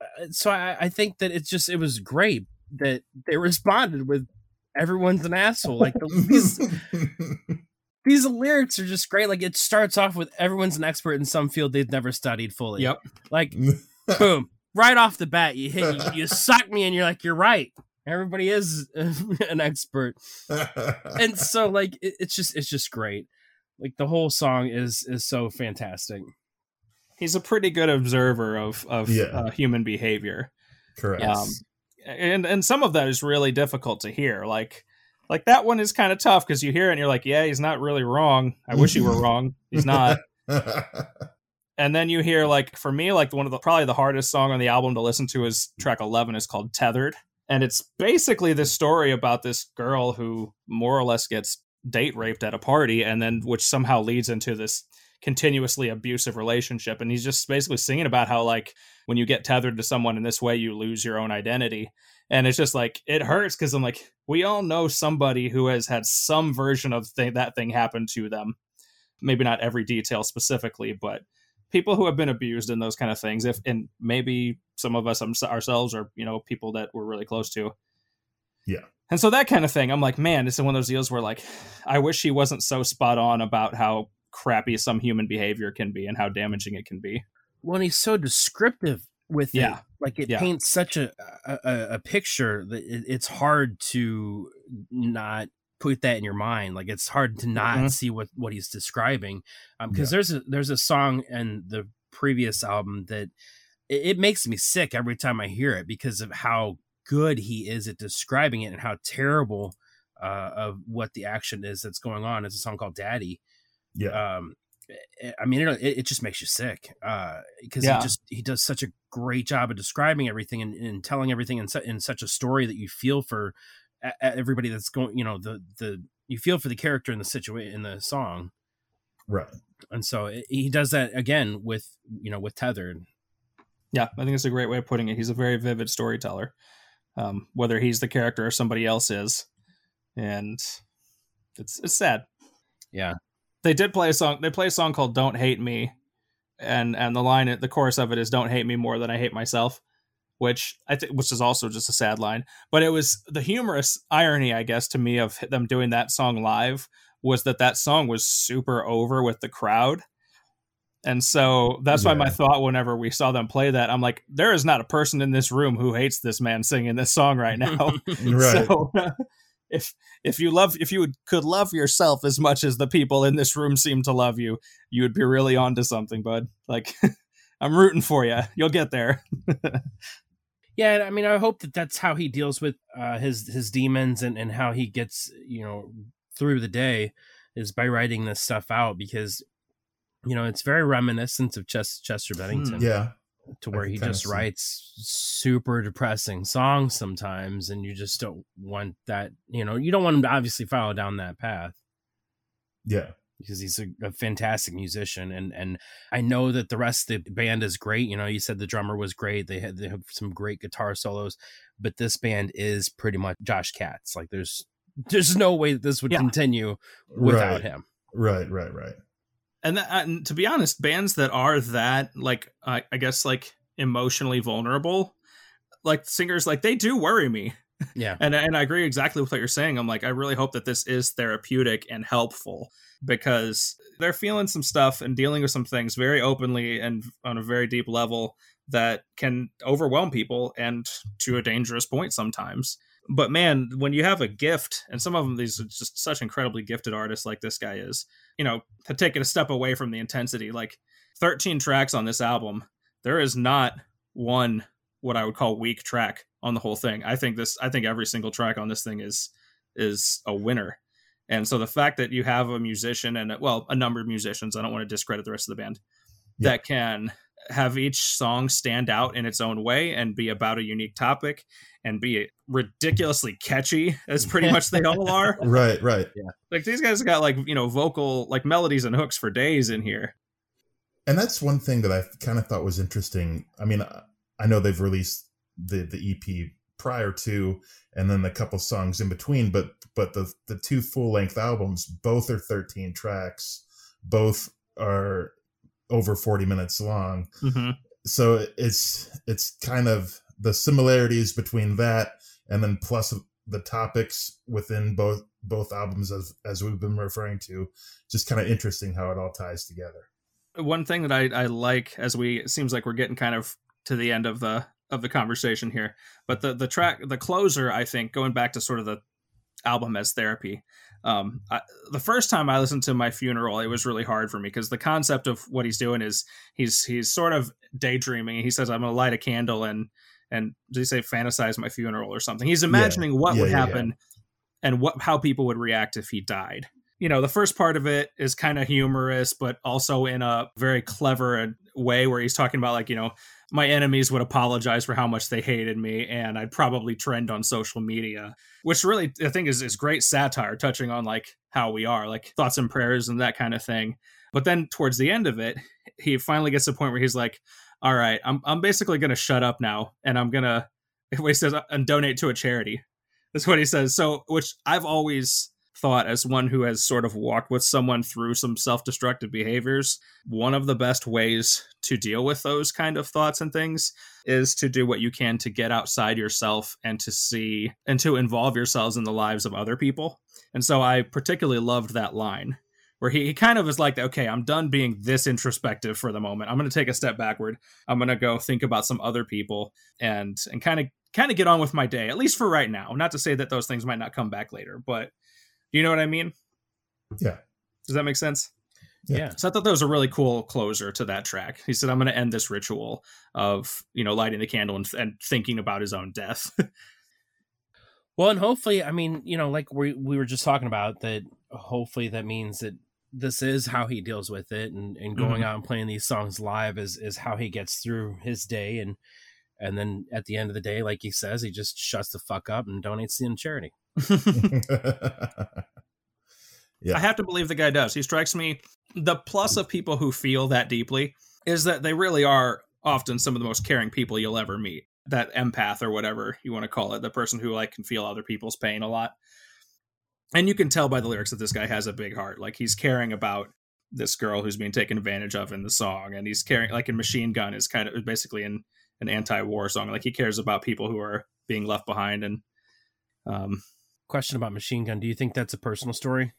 uh, so I, I think that it's just it was great that they responded with everyone's an asshole. Like the, these [laughs] these lyrics are just great. Like it starts off with everyone's an expert in some field they've never studied fully. Yep. Like [laughs] boom, right off the bat, you hit you, you suck me, and you're like, you're right. Everybody is [laughs] an expert and so like it, it's just it's just great like the whole song is is so fantastic he's a pretty good observer of of Yeah. uh, human behavior. correct Yes. Um, and and some of that is really difficult to hear. Like like that one is kind of tough because you hear it and you're like, yeah, he's not really wrong. I wish he were [laughs] wrong. He's not. [laughs] and then you hear like for me like one of the probably the hardest song on the album to listen to is track 11 is called tethered and it's basically this story about this girl who more or less gets date raped at a party and then which somehow leads into this continuously abusive relationship and he's just basically singing about how like when you get tethered to someone in this way you lose your own identity. And it's just like it hurts because i'm like we all know somebody who has had some version of th- that thing happen to them. Maybe not every detail specifically but people who have been abused in those kind of things if and maybe some of us um, ourselves are, you know people that we're really close to. Yeah. and so that kind of thing i'm like man this is one of those deals where like i wish he wasn't so spot on about how crappy some human behavior can be and how damaging it can be well he's so descriptive with Yeah. it like it Yeah. paints such a, a a- picture that it, it's hard to not put that in your mind like it's hard to not Mhm. see what what he's describing um because there's a there's a song in the previous album that it, it makes me sick every time i hear it because of how good he is at describing it and how terrible uh, of what the action is that's going on it's a song called daddy yeah um I- i mean it, it just makes you sick uh because Yeah. he just he does such a great job of describing everything and, and telling everything in, su- in such a story that you feel for everybody that's going you know the the you feel for the character in the situation in the song. Right. And so it, he does that again with you know with tethered yeah i think it's a great way of putting it. He's a very vivid storyteller um, whether he's the character or somebody else is and it's it's sad. Yeah they did play a song they play a song called don't hate me and and the line the chorus of it is don't hate me more than i hate myself which i think which is also just a sad line but it was the humorous irony i guess to me of them doing that song live was that that song was super over with the crowd And so that's why my thought whenever we saw them play that, I'm like, there is not a person in this room who hates this man singing this song right now. [laughs] [laughs] Right. So if if you love if you would, could love yourself as much as the people in this room seem to love you, you would be really onto something, bud. Like [laughs] I'm rooting for you. You'll get there. [laughs] Yeah, I mean, I hope that that's how he deals with uh, his his demons and and how he gets you know through the day is by writing this stuff out because you know it's very reminiscent of Ches- Chester Bennington. yeah. To where he kinda just writes super depressing songs sometimes and you just don't want that you know you don't want him to obviously follow down that path Yeah. because he's a, a fantastic musician and and I know that the rest of the band is great you know you said the drummer was great they had they have some great guitar solos but this band is pretty much Josh Katz like there's there's no way that this would Yeah. continue without Right. him Right. Right. Right. And, that, and to be honest, bands that are that like uh, I guess like emotionally vulnerable, like singers, like they do worry me. yeah And and I agree exactly with what you're saying. I'm like, I really hope that this is therapeutic and helpful because they're feeling some stuff and dealing with some things very openly and on a very deep level that can overwhelm people and to a dangerous point sometimes. But man, when you have a gift, and some of them these are just such incredibly gifted artists like this guy is, you know, to take it a step away from the intensity, like 13 tracks on this album, there is not one what I would call weak track on the whole thing. I think this I think every single track on this thing is is a winner. And so the fact that you have a musician and well, a number of musicians, I don't want to discredit the rest of the band, Yeah. that can have each song stand out in its own way and be about a unique topic and be ridiculously catchy as pretty much they all are. [laughs] Right. Right. Yeah. Like these guys got like, you know, vocal like melodies and hooks for days in here. And that's one thing that I kind of thought was interesting. I mean, I- I know they've released the the EP prior to, and then a couple songs in between, but but the the two full length albums, both are thirteen tracks, both are over forty minutes long. hmm So it's it's kind of the similarities between that, and then plus the topics within both both albums, as as we've been referring to, just kind of interesting how it all ties together. one thing that I, I like as we it seems like we're getting kind of to the end of the of the conversation here but the the track the closer i think going back to sort of the album as therapy um I, the first time i listened to my funeral it was really hard for me because the concept of what he's doing is he's he's sort of daydreaming. He says i'm gonna light a candle and and did he say fantasize my funeral or something? He's imagining what Yeah, would yeah, yeah. happen and what how people would react if he died. You know, the first part of it is kind of humorous, but also in a very clever way where he's talking about, like, you know, my enemies would apologize for how much they hated me, and I'd probably trend on social media, which really I think is, is great satire, touching on like how we are, like thoughts and prayers and that kind of thing. But then towards the end of it, he finally gets to the point where he's like, all right, I'm, I'm basically going to shut up now, and I'm going [laughs] to, he says, and donate to a charity. That's what he says. So, which I've always thought as one who has sort of walked with someone through some self-destructive behaviors one of the best ways to deal with those kind of thoughts and things is to do what you can to get outside yourself and to see and to involve yourselves in the lives of other people. And so i particularly loved that line where he, he kind of is like okay i'm done being this introspective for the moment. I'm going to take a step backward. I'm going to go think about some other people and and kind of kind of get on with my day at least for right now. Not to say that those things might not come back later but do you know what I mean? Yeah. Does that make sense? Yeah. yeah So I thought that was a really cool closer to that track. He said, "I'm going to end this ritual of you know lighting the candle and, and thinking about his own death." [laughs] Well, and hopefully, I mean, you know, like we we were just talking about that. Hopefully, that means that this is how he deals with it, and and going Mhm. out and playing these songs live is is how he gets through his day, and and then at the end of the day, like he says, he just shuts the fuck up and donates to charity. [laughs] Yeah. I have to believe the guy does. He strikes me. The plus of people who feel that deeply is that they really are often some of the most caring people you'll ever meet. That empath or whatever you want to call it, the person who like can feel other people's pain a lot. And you can tell by the lyrics that this guy has a big heart. Like he's caring about this girl who's being taken advantage of in the song, and he's caring like in Machine Gun is kind of basically in an anti-war song. Like he cares about people who are being left behind and um Question about Machine Gun: Do you think that's a personal story?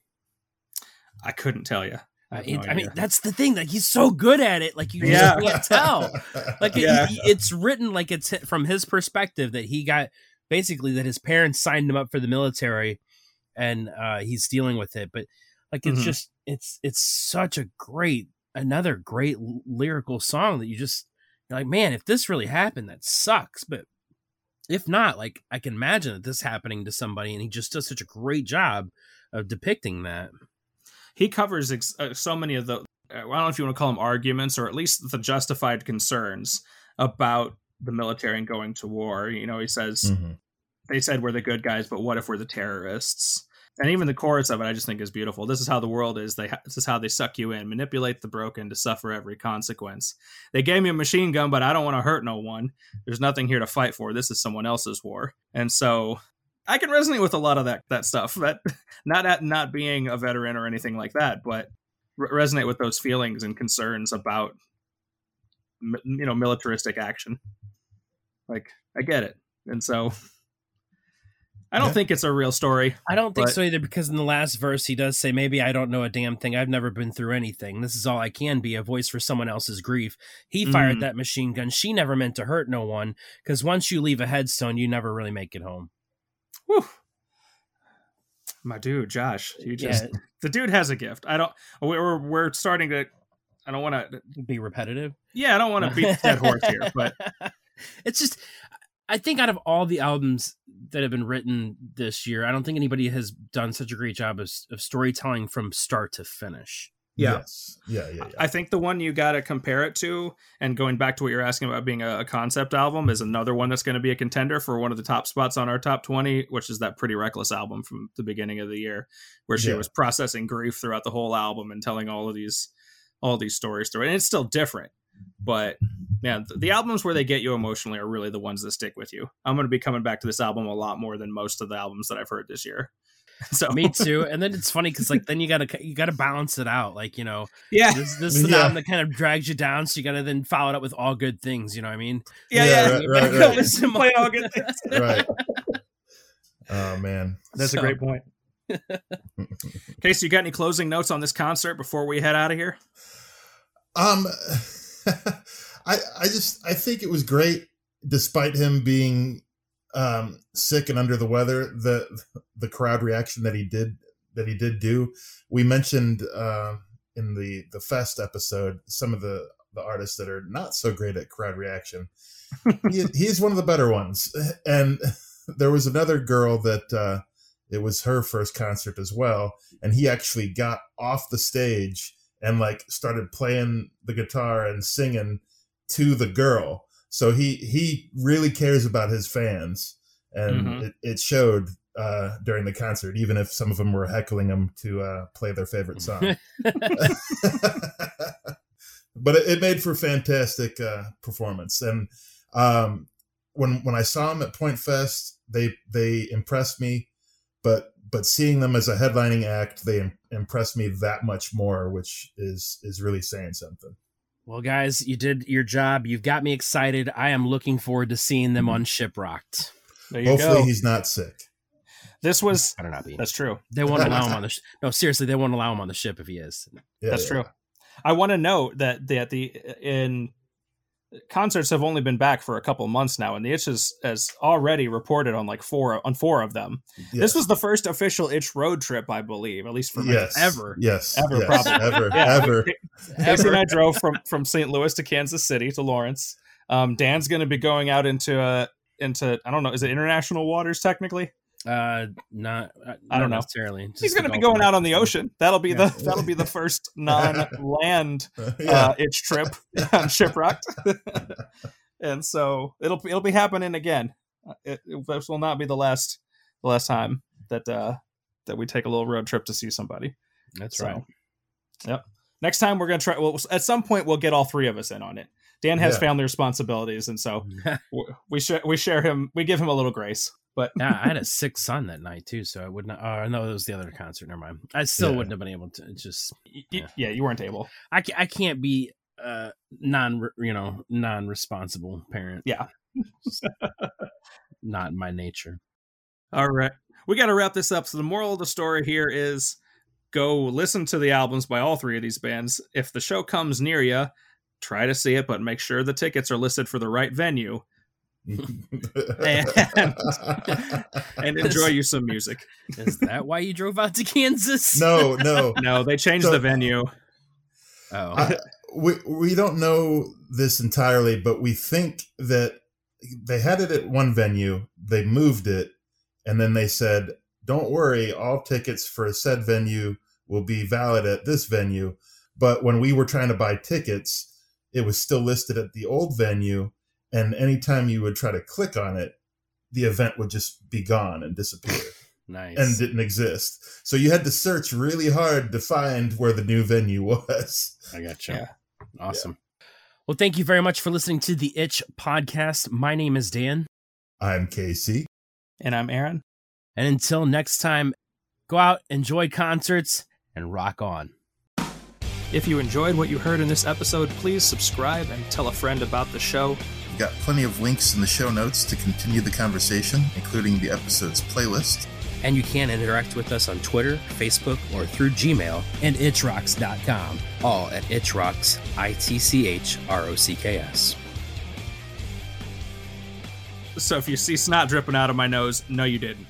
I couldn't tell you. Have no I mean, that's the thing. Like he's so good at it. Like you Yeah. just can't tell. [laughs] Like Yeah. he- it's written like it's hi- from his perspective that he got basically that his parents signed him up for the military, and uh, he's dealing with it. But like it's Mhm. just it's it's such a great another great l- lyrical song that you just you're like man if this really happened that sucks but if not like i can imagine that this happening to somebody and he just does such a great job of depicting that he covers ex- uh, so many of the uh, I don't know if you want to call them arguments or at least the justified concerns about the military and going to war. You know, he says Mhm. they said we're the good guys, but what if we're the terrorists? And even the chorus of it, I just think is beautiful. This is how the world is. They this is how they suck you in, manipulate the broken to suffer every consequence. They gave me a machine gun, but I don't want to hurt no one. There's nothing here to fight for. This is someone else's war, and so I can resonate with a lot of that that stuff. [laughs] Not at not being a veteran or anything like that, but re- resonate with those feelings and concerns about you know militaristic action. Like I get it, and so I don't Yeah. think it's a real story. i don't think But- so either because in the last verse he does say maybe i don't know a damn thing i've never been through anything this is all i can be a voice for someone else's grief he fired Mm. that machine gun she never meant to hurt no one because once you leave a headstone you never really make it home Whew. My dude, Josh, you just yeah the dude has a gift. I don't. We're we're starting to. I don't want to. be repetitive Yeah, I don't want to beat the dead horse here, but [laughs] it's just I think out of all the albums that have been written this year, I don't think anybody has done such a great job of, of storytelling from start to finish. Yeah. Yes. Yeah, yeah, yeah. I think the one you got to compare it to, and going back to what you're asking about being a, a concept album, is another one that's going to be a contender for one of the top spots on our top 20, which is that Pretty Reckless album from the beginning of the year, where she Yeah. was processing grief throughout the whole album and telling all of these all these stories through it. And it's still different, but man, the albums where they get you emotionally are really the ones that stick with you. I'm going to be coming back to this album a lot more than most of the albums that I've heard this year. [laughs] So Me too. And then it's funny because like then you gotta you gotta balance it out. Like you know yeah, this this is an Yeah. album that kind of drags you down, so you gotta then follow it up with all good things. You know what I mean? yeah, Yeah, yeah. right, right, right. listen Play all good things. [laughs] right. Oh man. That's So- a great point. [laughs] Okay, so you got any closing notes on this concert before we head out of here? Um, [laughs] I I just I think it was great, despite him being um sick and under the weather. The the crowd reaction that he did that he did do. We mentioned uh, in the the fest episode some of the the artists that are not so great at crowd reaction. [laughs] he, he's one of the better ones, and there was another girl that. uh it was her first concert as well and he actually got off the stage and like started playing the guitar and singing to the girl. So he he really cares about his fans and Mhm. it, it showed uh during the concert even if some of them were heckling him to uh play their favorite [laughs] song. [laughs] But it, it made for fantastic uh performance. And um when when i saw him at Pointfest they they impressed me but but seeing them as a headlining act they im- impressed me that much more which is is really saying something Well, guys, you did your job. You've got me excited. I am looking forward to seeing them mm-hmm. on Shiprocked. There you hopefully go. he's not sick This was Better not be. that's true. They won't [laughs] allow him on the. Sh- no, seriously, they won't allow him on the ship if he is. Yeah, That's yeah. true. I want to note that that the in concerts have only been back for a couple months now, and the Itch has, has already reported on like four on four of them. Yes. This was the first official Itch road trip, I believe, at least for me. yes ever. yes Ever, yes, probably. ever Yeah. ever [laughs] Casey and I drove from from St. Louis to Kansas City to Lawrence. Um, Dan's going to be going out into uh into I don't know, is it international waters technically? Uh, not. Uh, I don't not know. necessarily. He's Just going to be going out on the ocean. That'll be Yeah. the that'll be the first [laughs] non-land [laughs] yeah uh, itch trip on [laughs] Shiprocked, and so it'll it'll be happening again. Uh, It, it- this will not be the last the last time that uh, that we take a little road trip to see somebody. That's So, right. Yep. Next time we're gonna try. Well, at some point we'll get all three of us in on it. Dan has Yeah. family responsibilities, and so w- we share we share him. We give him a little grace. But [laughs] I had a sick son that night too, so I would not. Oh no, it was the other concert. Never mind. I still Yeah. wouldn't have been able to. Just Yeah. yeah, you weren't able. I, I can't be uh non you know non responsible parent. Yeah. not in my nature. All right. We got to wrap this up. So the moral of the story here is go listen to the albums by all three of these bands. If the show comes near you, try to see it, but make sure the tickets are listed for the right venue [laughs] and, and enjoy you some music. Is that why you drove out to Kansas? no, no. No, they changed So- the venue. Oh, I, we we don't know this entirely, but we think that they had it at one venue, they moved it, and then they said, "Don't worry, all tickets for said venue will be valid at this venue." But when we were trying to buy tickets, it was still listed at the old venue, and anytime you would try to click on it, the event would just be gone and disappear [laughs] nice. and didn't exist. So you had to search really hard to find where the new venue [laughs] was. I got you. Yeah. Awesome. Well, thank you very much for listening to the Itch podcast. My name is Dan. I'm Casey. And I'm Aaron. And until next time, go out, enjoy concerts, and rock on. If you enjoyed what you heard in this episode, please subscribe and tell a friend about the show. We've got plenty of links in the show notes to continue the conversation, including the episode's playlist. And you can interact with us on Twitter, Facebook, or through Gmail and itchrocks.com, all at itchrocks, I T C H R O C K S. So if you see snot dripping out of my nose, no, you didn't.